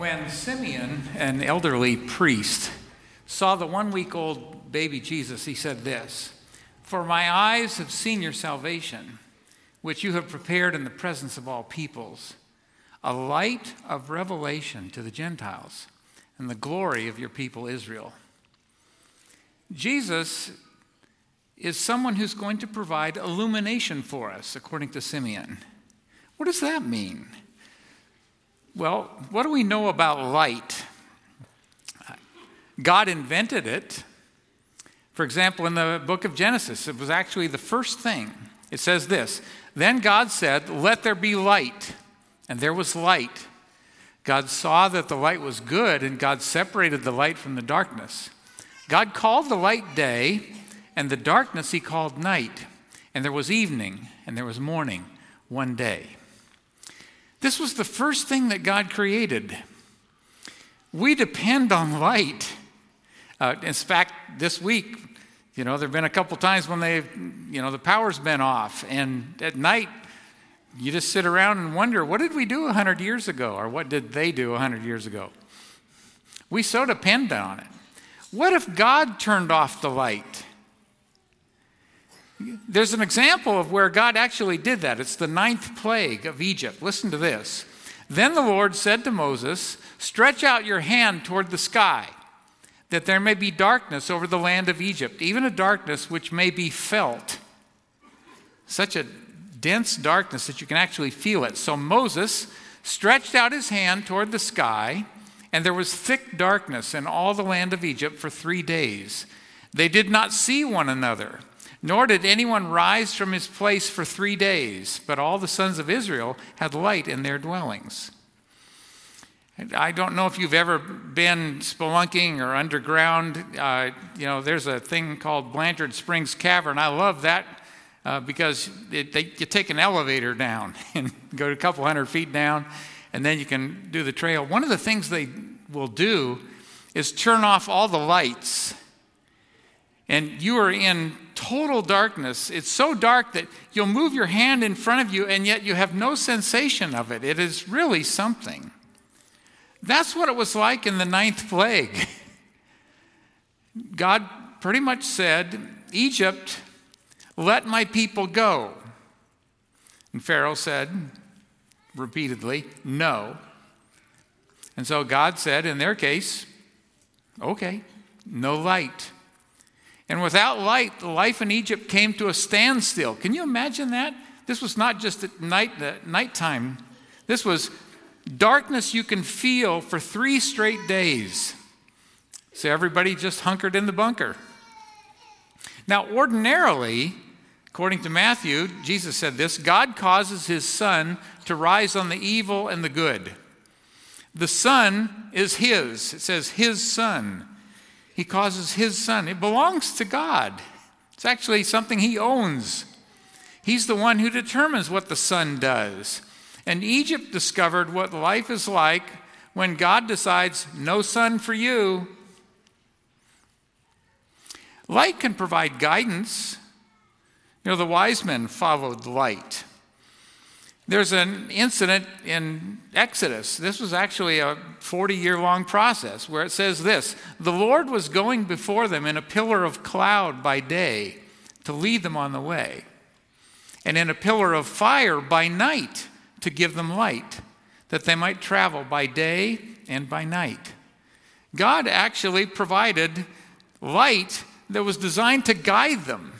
When Simeon, an elderly priest, saw the one week old baby Jesus, he said this For my eyes have seen your salvation, which you have prepared in the presence of all peoples, a light of revelation to the Gentiles and the glory of your people Israel. Jesus is someone who's going to provide illumination for us, according to Simeon. What does that mean? Well, what do we know about light? God invented it. For example, in the book of Genesis, it was actually the first thing. It says this Then God said, Let there be light. And there was light. God saw that the light was good, and God separated the light from the darkness. God called the light day, and the darkness he called night. And there was evening, and there was morning one day. This was the first thing that God created. We depend on light. Uh, in fact, this week, you know, there have been a couple times when they've, you know, the power's been off, and at night, you just sit around and wonder, what did we do 100 years ago, or what did they do 100 years ago? We so depend on it. What if God turned off the light? There's an example of where God actually did that. It's the ninth plague of Egypt. Listen to this. Then the Lord said to Moses, Stretch out your hand toward the sky, that there may be darkness over the land of Egypt, even a darkness which may be felt. Such a dense darkness that you can actually feel it. So Moses stretched out his hand toward the sky, and there was thick darkness in all the land of Egypt for three days. They did not see one another nor did anyone rise from his place for three days, but all the sons of Israel had light in their dwellings. I don't know if you've ever been spelunking or underground. Uh, you know, there's a thing called Blanchard Springs Cavern. I love that uh, because it, they, you take an elevator down and go a couple hundred feet down, and then you can do the trail. One of the things they will do is turn off all the lights and you are in total darkness. It's so dark that you'll move your hand in front of you and yet you have no sensation of it. It is really something. That's what it was like in the ninth plague. God pretty much said, Egypt, let my people go. And Pharaoh said repeatedly, no. And so God said, in their case, okay, no light. And without light, life in Egypt came to a standstill. Can you imagine that? This was not just at night, nighttime. This was darkness you can feel for three straight days. So everybody just hunkered in the bunker. Now, ordinarily, according to Matthew, Jesus said this God causes his sun to rise on the evil and the good. The sun is his. It says his sun. He causes his sun. It belongs to God. It's actually something he owns. He's the one who determines what the sun does. And Egypt discovered what life is like when God decides, no sun for you. Light can provide guidance. You know, the wise men followed light. There's an incident in Exodus. This was actually a 40 year long process where it says this The Lord was going before them in a pillar of cloud by day to lead them on the way, and in a pillar of fire by night to give them light, that they might travel by day and by night. God actually provided light that was designed to guide them.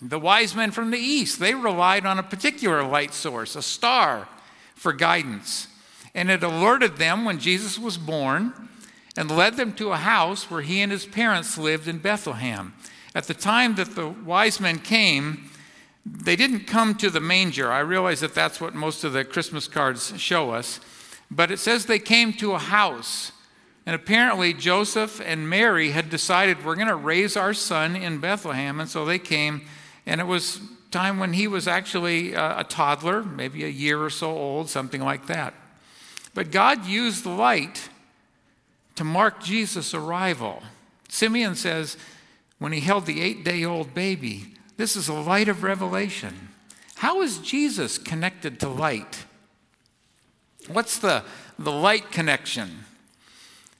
The wise men from the east, they relied on a particular light source, a star, for guidance. And it alerted them when Jesus was born and led them to a house where he and his parents lived in Bethlehem. At the time that the wise men came, they didn't come to the manger. I realize that that's what most of the Christmas cards show us. But it says they came to a house. And apparently, Joseph and Mary had decided we're going to raise our son in Bethlehem. And so they came and it was time when he was actually a, a toddler, maybe a year or so old, something like that. But God used light to mark Jesus' arrival. Simeon says, when he held the eight day old baby, this is a light of revelation. How is Jesus connected to light? What's the, the light connection?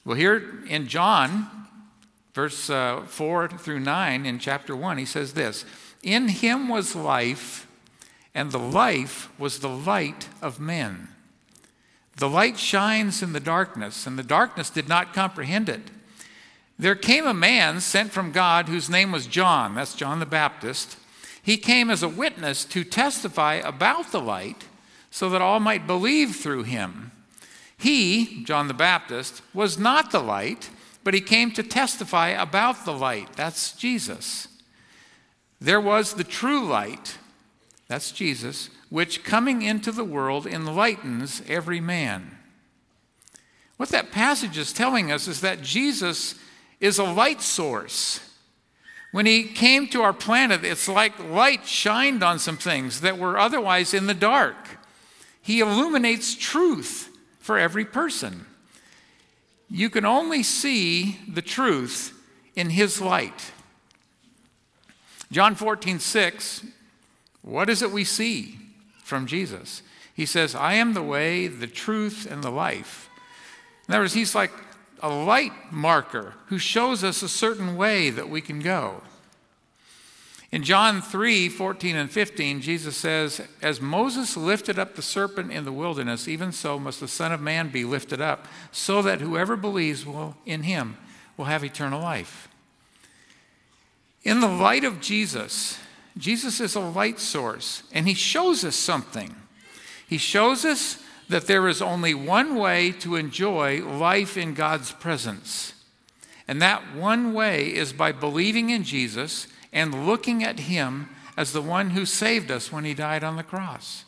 Well, here in John, verse uh, 4 through 9 in chapter 1, he says this In him was life, and the life was the light of men. The light shines in the darkness, and the darkness did not comprehend it. There came a man sent from God whose name was John. That's John the Baptist. He came as a witness to testify about the light so that all might believe through him. He, John the Baptist, was not the light, but he came to testify about the light. That's Jesus. There was the true light, that's Jesus, which coming into the world enlightens every man. What that passage is telling us is that Jesus is a light source. When he came to our planet, it's like light shined on some things that were otherwise in the dark. He illuminates truth for every person. You can only see the truth in his light. John 14, 6, what is it we see from Jesus? He says, I am the way, the truth, and the life. In other words, he's like a light marker who shows us a certain way that we can go. In John 3 14 and 15, Jesus says, As Moses lifted up the serpent in the wilderness, even so must the Son of Man be lifted up, so that whoever believes will, in him will have eternal life. In the light of Jesus, Jesus is a light source, and he shows us something. He shows us that there is only one way to enjoy life in God's presence. And that one way is by believing in Jesus and looking at Him as the one who saved us when He died on the cross.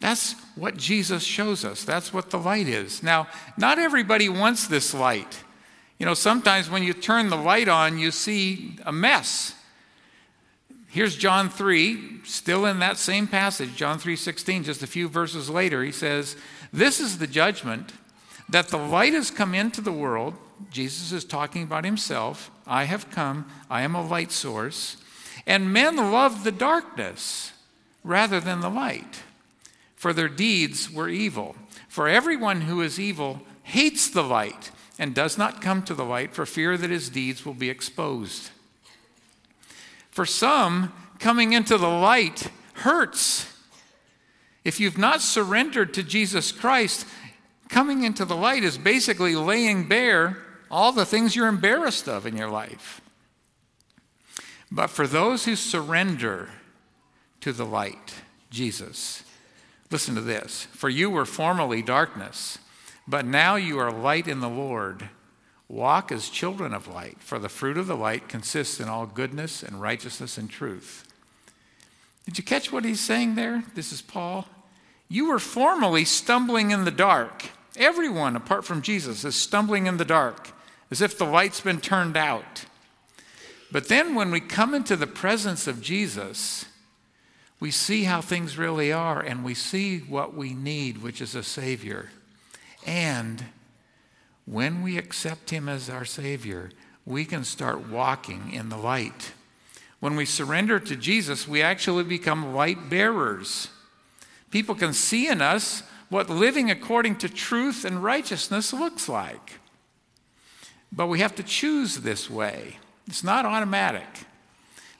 That's what Jesus shows us. That's what the light is. Now, not everybody wants this light. You know, sometimes when you turn the light on, you see a mess. Here's John 3, still in that same passage, John 3:16, just a few verses later, he says, "This is the judgment that the light has come into the world." Jesus is talking about himself. I have come, I am a light source, and men love the darkness rather than the light, for their deeds were evil. For everyone who is evil hates the light and does not come to the light for fear that his deeds will be exposed. For some, coming into the light hurts. If you've not surrendered to Jesus Christ, coming into the light is basically laying bare all the things you're embarrassed of in your life. But for those who surrender to the light, Jesus, listen to this. For you were formerly darkness, but now you are light in the Lord. Walk as children of light, for the fruit of the light consists in all goodness and righteousness and truth. Did you catch what he's saying there? This is Paul. You were formerly stumbling in the dark. Everyone, apart from Jesus, is stumbling in the dark, as if the light's been turned out. But then when we come into the presence of Jesus, we see how things really are, and we see what we need, which is a Savior. And when we accept Him as our Savior, we can start walking in the light. When we surrender to Jesus, we actually become light bearers. People can see in us what living according to truth and righteousness looks like. But we have to choose this way. It's not automatic.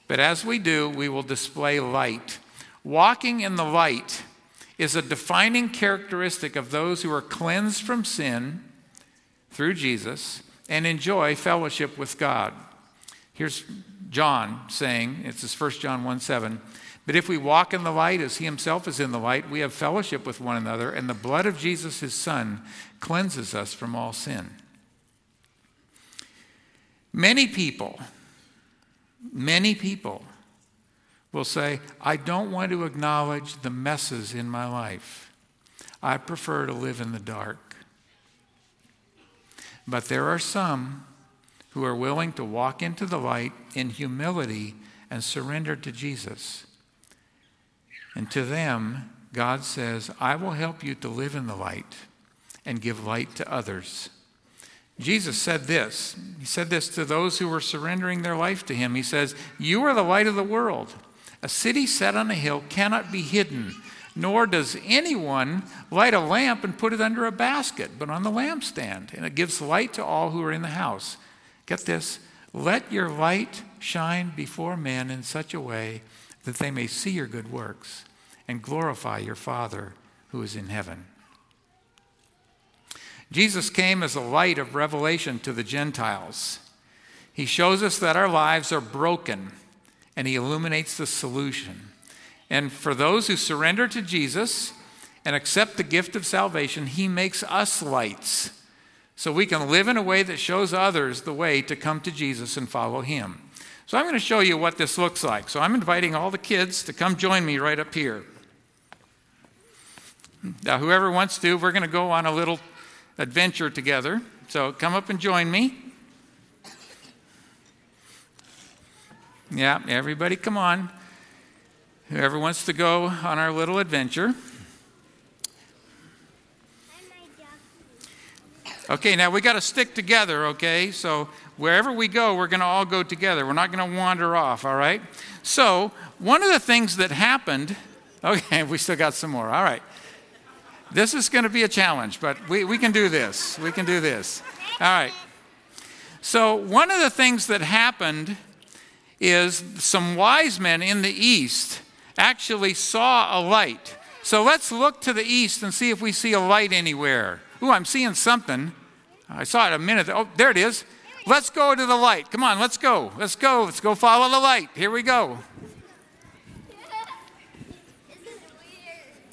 But as we do, we will display light. Walking in the light is a defining characteristic of those who are cleansed from sin through Jesus and enjoy fellowship with God. Here's John saying, it's his 1 John 1 7. But if we walk in the light as he himself is in the light, we have fellowship with one another, and the blood of Jesus, his son, cleanses us from all sin. Many people, many people will say, I don't want to acknowledge the messes in my life. I prefer to live in the dark. But there are some who are willing to walk into the light in humility and surrender to Jesus. And to them, God says, I will help you to live in the light and give light to others. Jesus said this. He said this to those who were surrendering their life to him. He says, You are the light of the world. A city set on a hill cannot be hidden. nor does anyone light a lamp and put it under a basket, but on the lampstand, and it gives light to all who are in the house. Get this let your light shine before men in such a way that they may see your good works and glorify your Father who is in heaven. Jesus came as a light of revelation to the Gentiles. He shows us that our lives are broken and he illuminates the solution. And for those who surrender to Jesus and accept the gift of salvation, he makes us lights so we can live in a way that shows others the way to come to Jesus and follow him. So I'm going to show you what this looks like. So I'm inviting all the kids to come join me right up here. Now, whoever wants to, we're going to go on a little adventure together. So come up and join me. Yeah, everybody come on. Whoever wants to go on our little adventure. Okay, now we got to stick together, okay? So wherever we go, we're going to all go together. We're not going to wander off, all right? So, one of the things that happened, okay, we still got some more, all right. This is going to be a challenge, but we, we can do this. We can do this. All right. So, one of the things that happened is some wise men in the east actually saw a light. So, let's look to the east and see if we see a light anywhere. Ooh, I'm seeing something. I saw it a minute. Oh, there it is. Let's go to the light. Come on, let's go. Let's go. Let's go follow the light. Here we go.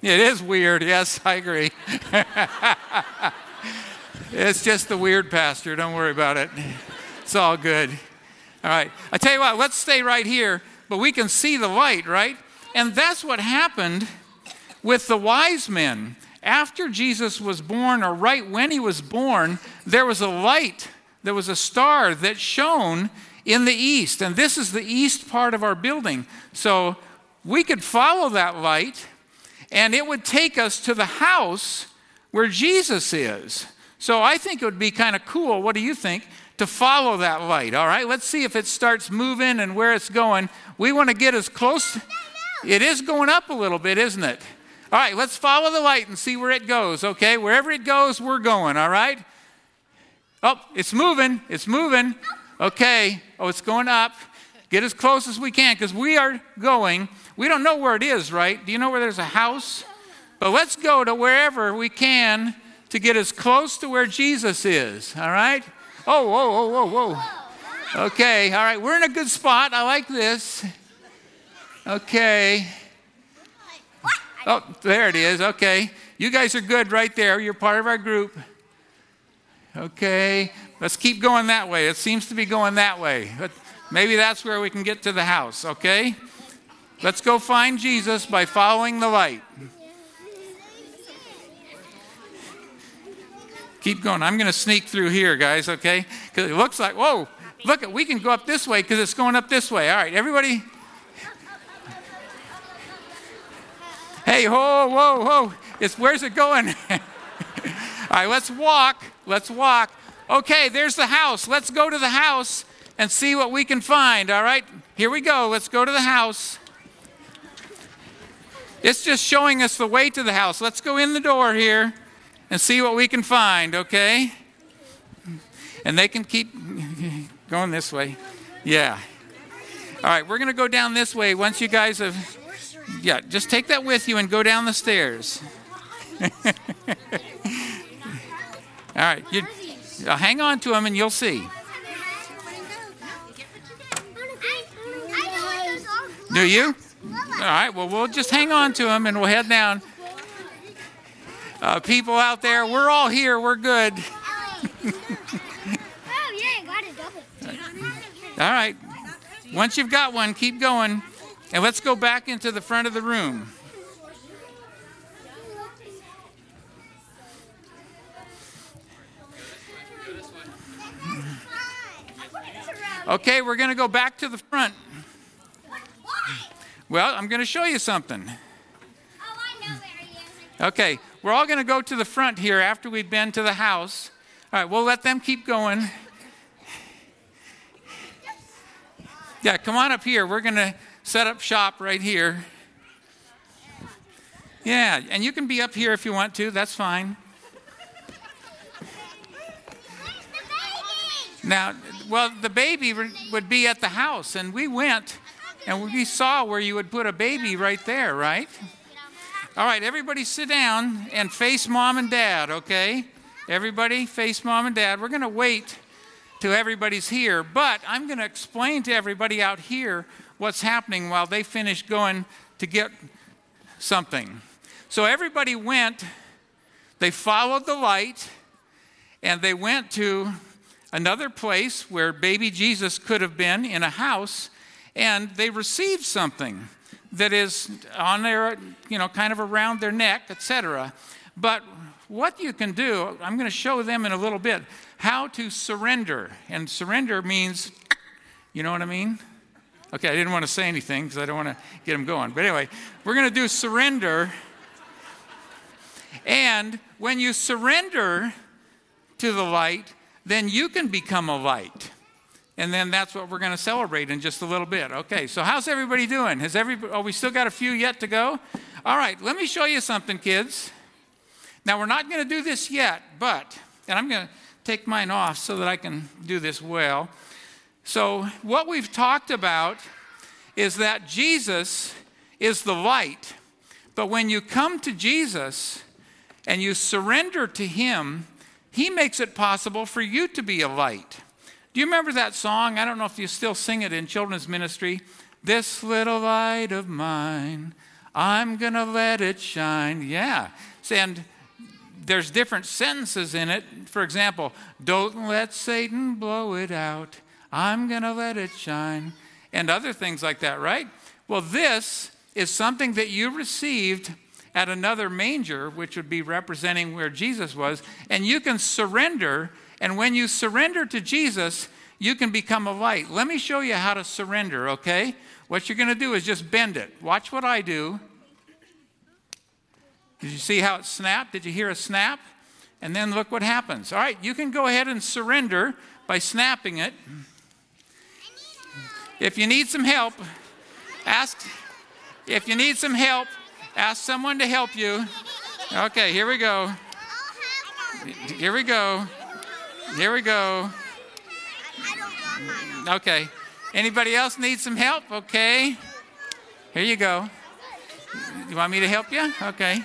It is weird. Yes, I agree. it's just the weird pastor. Don't worry about it. It's all good. All right. I tell you what, let's stay right here, but we can see the light, right? And that's what happened with the wise men. After Jesus was born, or right when he was born, there was a light, there was a star that shone in the east. And this is the east part of our building. So we could follow that light and it would take us to the house where Jesus is. So I think it would be kind of cool. What do you think? To follow that light. All right, let's see if it starts moving and where it's going. We want to get as close. It is going up a little bit, isn't it? All right, let's follow the light and see where it goes, okay? Wherever it goes, we're going, all right? Oh, it's moving. It's moving. Okay. Oh, it's going up. Get as close as we can because we are going we don't know where it is, right? Do you know where there's a house? But let's go to wherever we can to get as close to where Jesus is, all right? Oh, whoa, whoa, whoa, whoa. Okay, all right, we're in a good spot. I like this. Okay. Oh, there it is. Okay. You guys are good right there. You're part of our group. Okay. Let's keep going that way. It seems to be going that way. But maybe that's where we can get to the house, okay? Let's go find Jesus by following the light. Keep going. I'm going to sneak through here, guys, okay? Because it looks like, whoa, look, at we can go up this way because it's going up this way. All right, everybody. Hey, whoa, whoa, whoa. It's, where's it going? All right, let's walk. Let's walk. Okay, there's the house. Let's go to the house and see what we can find. All right, here we go. Let's go to the house. It's just showing us the way to the house. Let's go in the door here and see what we can find, okay? And they can keep going this way. Yeah. All right, we're going to go down this way once you guys have. Yeah, just take that with you and go down the stairs. All right, you, uh, hang on to them and you'll see. Do you? All right, well, we'll just hang on to them and we'll head down. Uh, people out there, we're all here. We're good. all right. Once you've got one, keep going. And let's go back into the front of the room. Okay, we're going to go back to the front. Well, I'm going to show you something. Oh, okay, we're all going to go to the front here after we've been to the house. All right, we'll let them keep going. Yeah, come on up here. We're going to set up shop right here. Yeah, and you can be up here if you want to, that's fine. Now, well, the baby would be at the house, and we went and we saw where you would put a baby right there, right? All right, everybody sit down and face mom and dad, okay? Everybody face mom and dad. We're going to wait till everybody's here, but I'm going to explain to everybody out here what's happening while they finish going to get something. So everybody went, they followed the light, and they went to another place where baby Jesus could have been in a house, and they received something that is on their, you know, kind of around their neck, etc. But what you can do, I'm going to show them in a little bit how to surrender. And surrender means, you know what I mean? Okay, I didn't want to say anything because I don't want to get them going. But anyway, we're going to do surrender. And when you surrender to the light, then you can become a light. And then that's what we're going to celebrate in just a little bit. Okay, so how's everybody doing? Has everybody, oh, we still got a few yet to go? All right, let me show you something, kids. Now, we're not going to do this yet, but, and I'm going to take mine off so that I can do this well. So, what we've talked about is that Jesus is the light. But when you come to Jesus and you surrender to Him, he makes it possible for you to be a light. Do you remember that song? I don't know if you still sing it in children's ministry. This little light of mine, I'm going to let it shine. Yeah. And there's different sentences in it. For example, don't let Satan blow it out. I'm going to let it shine. And other things like that, right? Well, this is something that you received at another manger, which would be representing where Jesus was, and you can surrender. And when you surrender to Jesus, you can become a light. Let me show you how to surrender, okay? What you're going to do is just bend it. Watch what I do. Did you see how it snapped? Did you hear a snap? And then look what happens. All right, you can go ahead and surrender by snapping it. If you need some help, ask. If you need some help, Ask someone to help you. Okay, here we go. Here we go. Here we go. Okay. Anybody else need some help? Okay. Here you go. You want me to help you? Okay.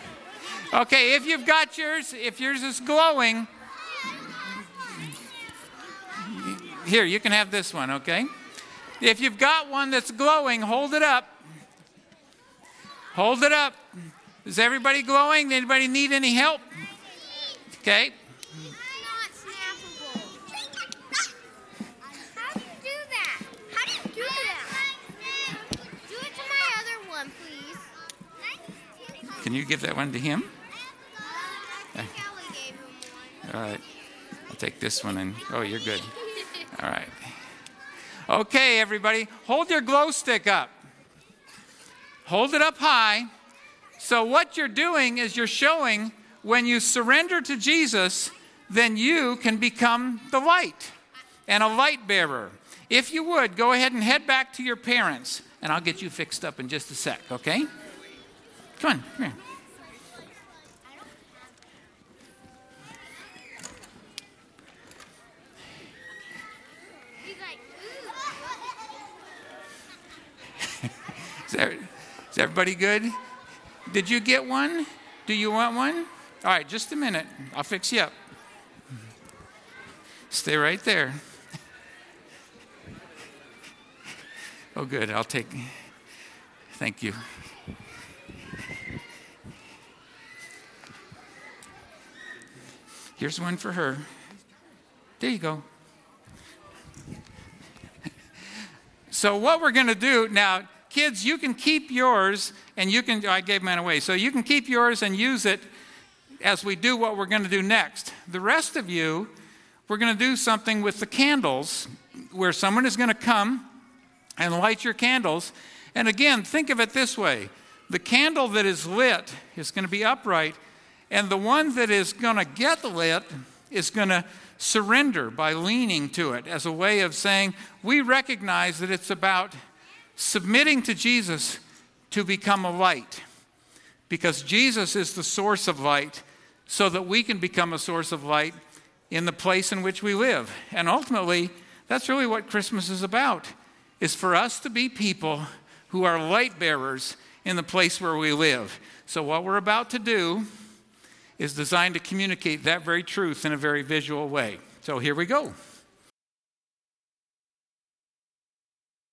Okay, if you've got yours, if yours is glowing, here, you can have this one, okay? If you've got one that's glowing, hold it up. Hold it up. Is everybody glowing? Anybody need any help? Okay. Can you give that one to him? All right. I'll take this one and oh, you're good. All right. Okay, everybody, hold your glow stick up. Hold it up high. So, what you're doing is you're showing when you surrender to Jesus, then you can become the light and a light bearer. If you would, go ahead and head back to your parents, and I'll get you fixed up in just a sec, okay? Come on, come here. Is everybody good? Did you get one? Do you want one? All right, just a minute. I'll fix you up. Stay right there. Oh, good. I'll take. Thank you. Here's one for her. There you go. so, what we're going to do now, kids, you can keep yours and you can, I gave mine away. So you can keep yours and use it as we do what we're going to do next. The rest of you, we're going to do something with the candles where someone is going to come and light your candles. And again, think of it this way the candle that is lit is going to be upright, and the one that is going to get lit is going to surrender by leaning to it as a way of saying, We recognize that it's about submitting to Jesus to become a light, because Jesus is the source of light so that we can become a source of light in the place in which we live. And ultimately, that's really what Christmas is about is for us to be people who are light bearers in the place where we live. So what we're about to do is designed to communicate that very truth in a very visual way. So here we go.